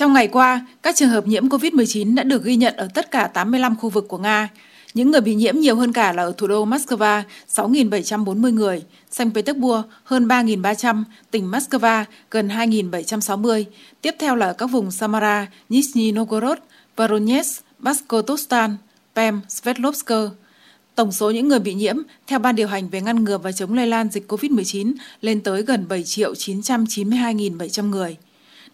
Trong ngày qua, các trường hợp nhiễm COVID-19 đã được ghi nhận ở tất cả 85 khu vực của Nga. Những người bị nhiễm nhiều hơn cả là ở thủ đô Moscow 6.740 người, Saint Petersburg hơn 3.300, tỉnh Moscow gần 2.760. Tiếp theo là ở các vùng Samara, Nizhny Novgorod, Voronezh, Baskotostan, Pem, Svetlovsk. Tổng số những người bị nhiễm theo Ban điều hành về ngăn ngừa và chống lây lan dịch COVID-19 lên tới gần 7 triệu 992.700 người.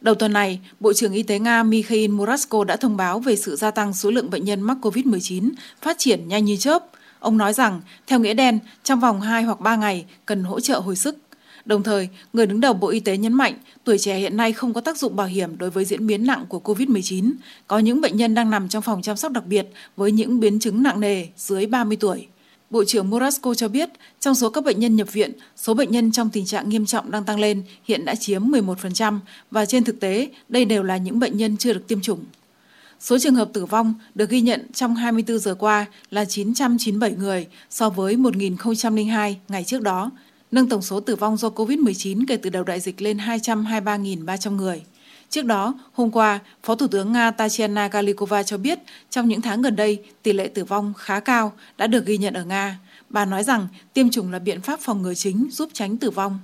Đầu tuần này, Bộ trưởng Y tế Nga Mikhail Murasko đã thông báo về sự gia tăng số lượng bệnh nhân mắc COVID-19 phát triển nhanh như chớp. Ông nói rằng, theo nghĩa đen, trong vòng 2 hoặc 3 ngày cần hỗ trợ hồi sức. Đồng thời, người đứng đầu Bộ Y tế nhấn mạnh tuổi trẻ hiện nay không có tác dụng bảo hiểm đối với diễn biến nặng của COVID-19. Có những bệnh nhân đang nằm trong phòng chăm sóc đặc biệt với những biến chứng nặng nề dưới 30 tuổi. Bộ trưởng Morasco cho biết, trong số các bệnh nhân nhập viện, số bệnh nhân trong tình trạng nghiêm trọng đang tăng lên, hiện đã chiếm 11% và trên thực tế, đây đều là những bệnh nhân chưa được tiêm chủng. Số trường hợp tử vong được ghi nhận trong 24 giờ qua là 997 người so với 1.002 ngày trước đó, nâng tổng số tử vong do COVID-19 kể từ đầu đại dịch lên 223.300 người. Trước đó, hôm qua, Phó Thủ tướng Nga Tatiana Galikova cho biết trong những tháng gần đây, tỷ lệ tử vong khá cao đã được ghi nhận ở Nga. Bà nói rằng tiêm chủng là biện pháp phòng ngừa chính giúp tránh tử vong.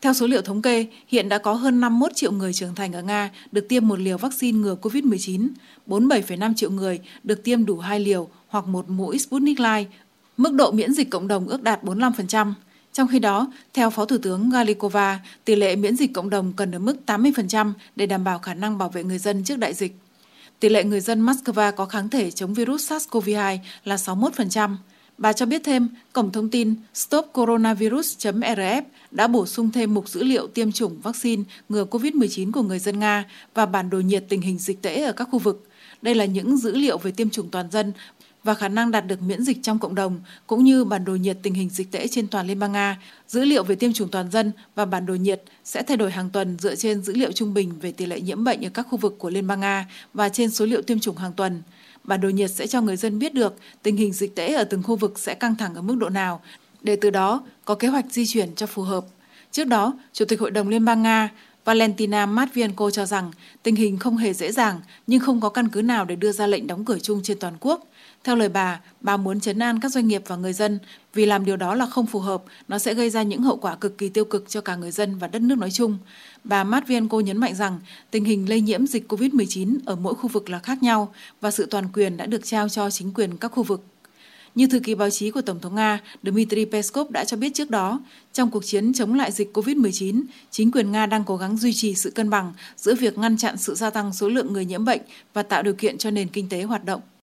Theo số liệu thống kê, hiện đã có hơn 51 triệu người trưởng thành ở Nga được tiêm một liều vaccine ngừa COVID-19, 47,5 triệu người được tiêm đủ hai liều hoặc một mũi Sputnik Light. Mức độ miễn dịch cộng đồng ước đạt 45%. Trong khi đó, theo Phó Thủ tướng Galikova, tỷ lệ miễn dịch cộng đồng cần ở mức 80% để đảm bảo khả năng bảo vệ người dân trước đại dịch. Tỷ lệ người dân Moscow có kháng thể chống virus SARS-CoV-2 là 61%. Bà cho biết thêm, cổng thông tin stopcoronavirus.rf đã bổ sung thêm mục dữ liệu tiêm chủng vaccine ngừa COVID-19 của người dân Nga và bản đồ nhiệt tình hình dịch tễ ở các khu vực. Đây là những dữ liệu về tiêm chủng toàn dân và khả năng đạt được miễn dịch trong cộng đồng, cũng như bản đồ nhiệt tình hình dịch tễ trên toàn Liên bang Nga. Dữ liệu về tiêm chủng toàn dân và bản đồ nhiệt sẽ thay đổi hàng tuần dựa trên dữ liệu trung bình về tỷ lệ nhiễm bệnh ở các khu vực của Liên bang Nga và trên số liệu tiêm chủng hàng tuần. Bản đồ nhiệt sẽ cho người dân biết được tình hình dịch tễ ở từng khu vực sẽ căng thẳng ở mức độ nào, để từ đó có kế hoạch di chuyển cho phù hợp. Trước đó, Chủ tịch Hội đồng Liên bang Nga Valentina Matvienko cho rằng tình hình không hề dễ dàng nhưng không có căn cứ nào để đưa ra lệnh đóng cửa chung trên toàn quốc. Theo lời bà, bà muốn chấn an các doanh nghiệp và người dân vì làm điều đó là không phù hợp, nó sẽ gây ra những hậu quả cực kỳ tiêu cực cho cả người dân và đất nước nói chung. Bà Matvienko nhấn mạnh rằng tình hình lây nhiễm dịch COVID-19 ở mỗi khu vực là khác nhau và sự toàn quyền đã được trao cho chính quyền các khu vực. Như thư ký báo chí của Tổng thống Nga Dmitry Peskov đã cho biết trước đó, trong cuộc chiến chống lại dịch COVID-19, chính quyền Nga đang cố gắng duy trì sự cân bằng giữa việc ngăn chặn sự gia tăng số lượng người nhiễm bệnh và tạo điều kiện cho nền kinh tế hoạt động.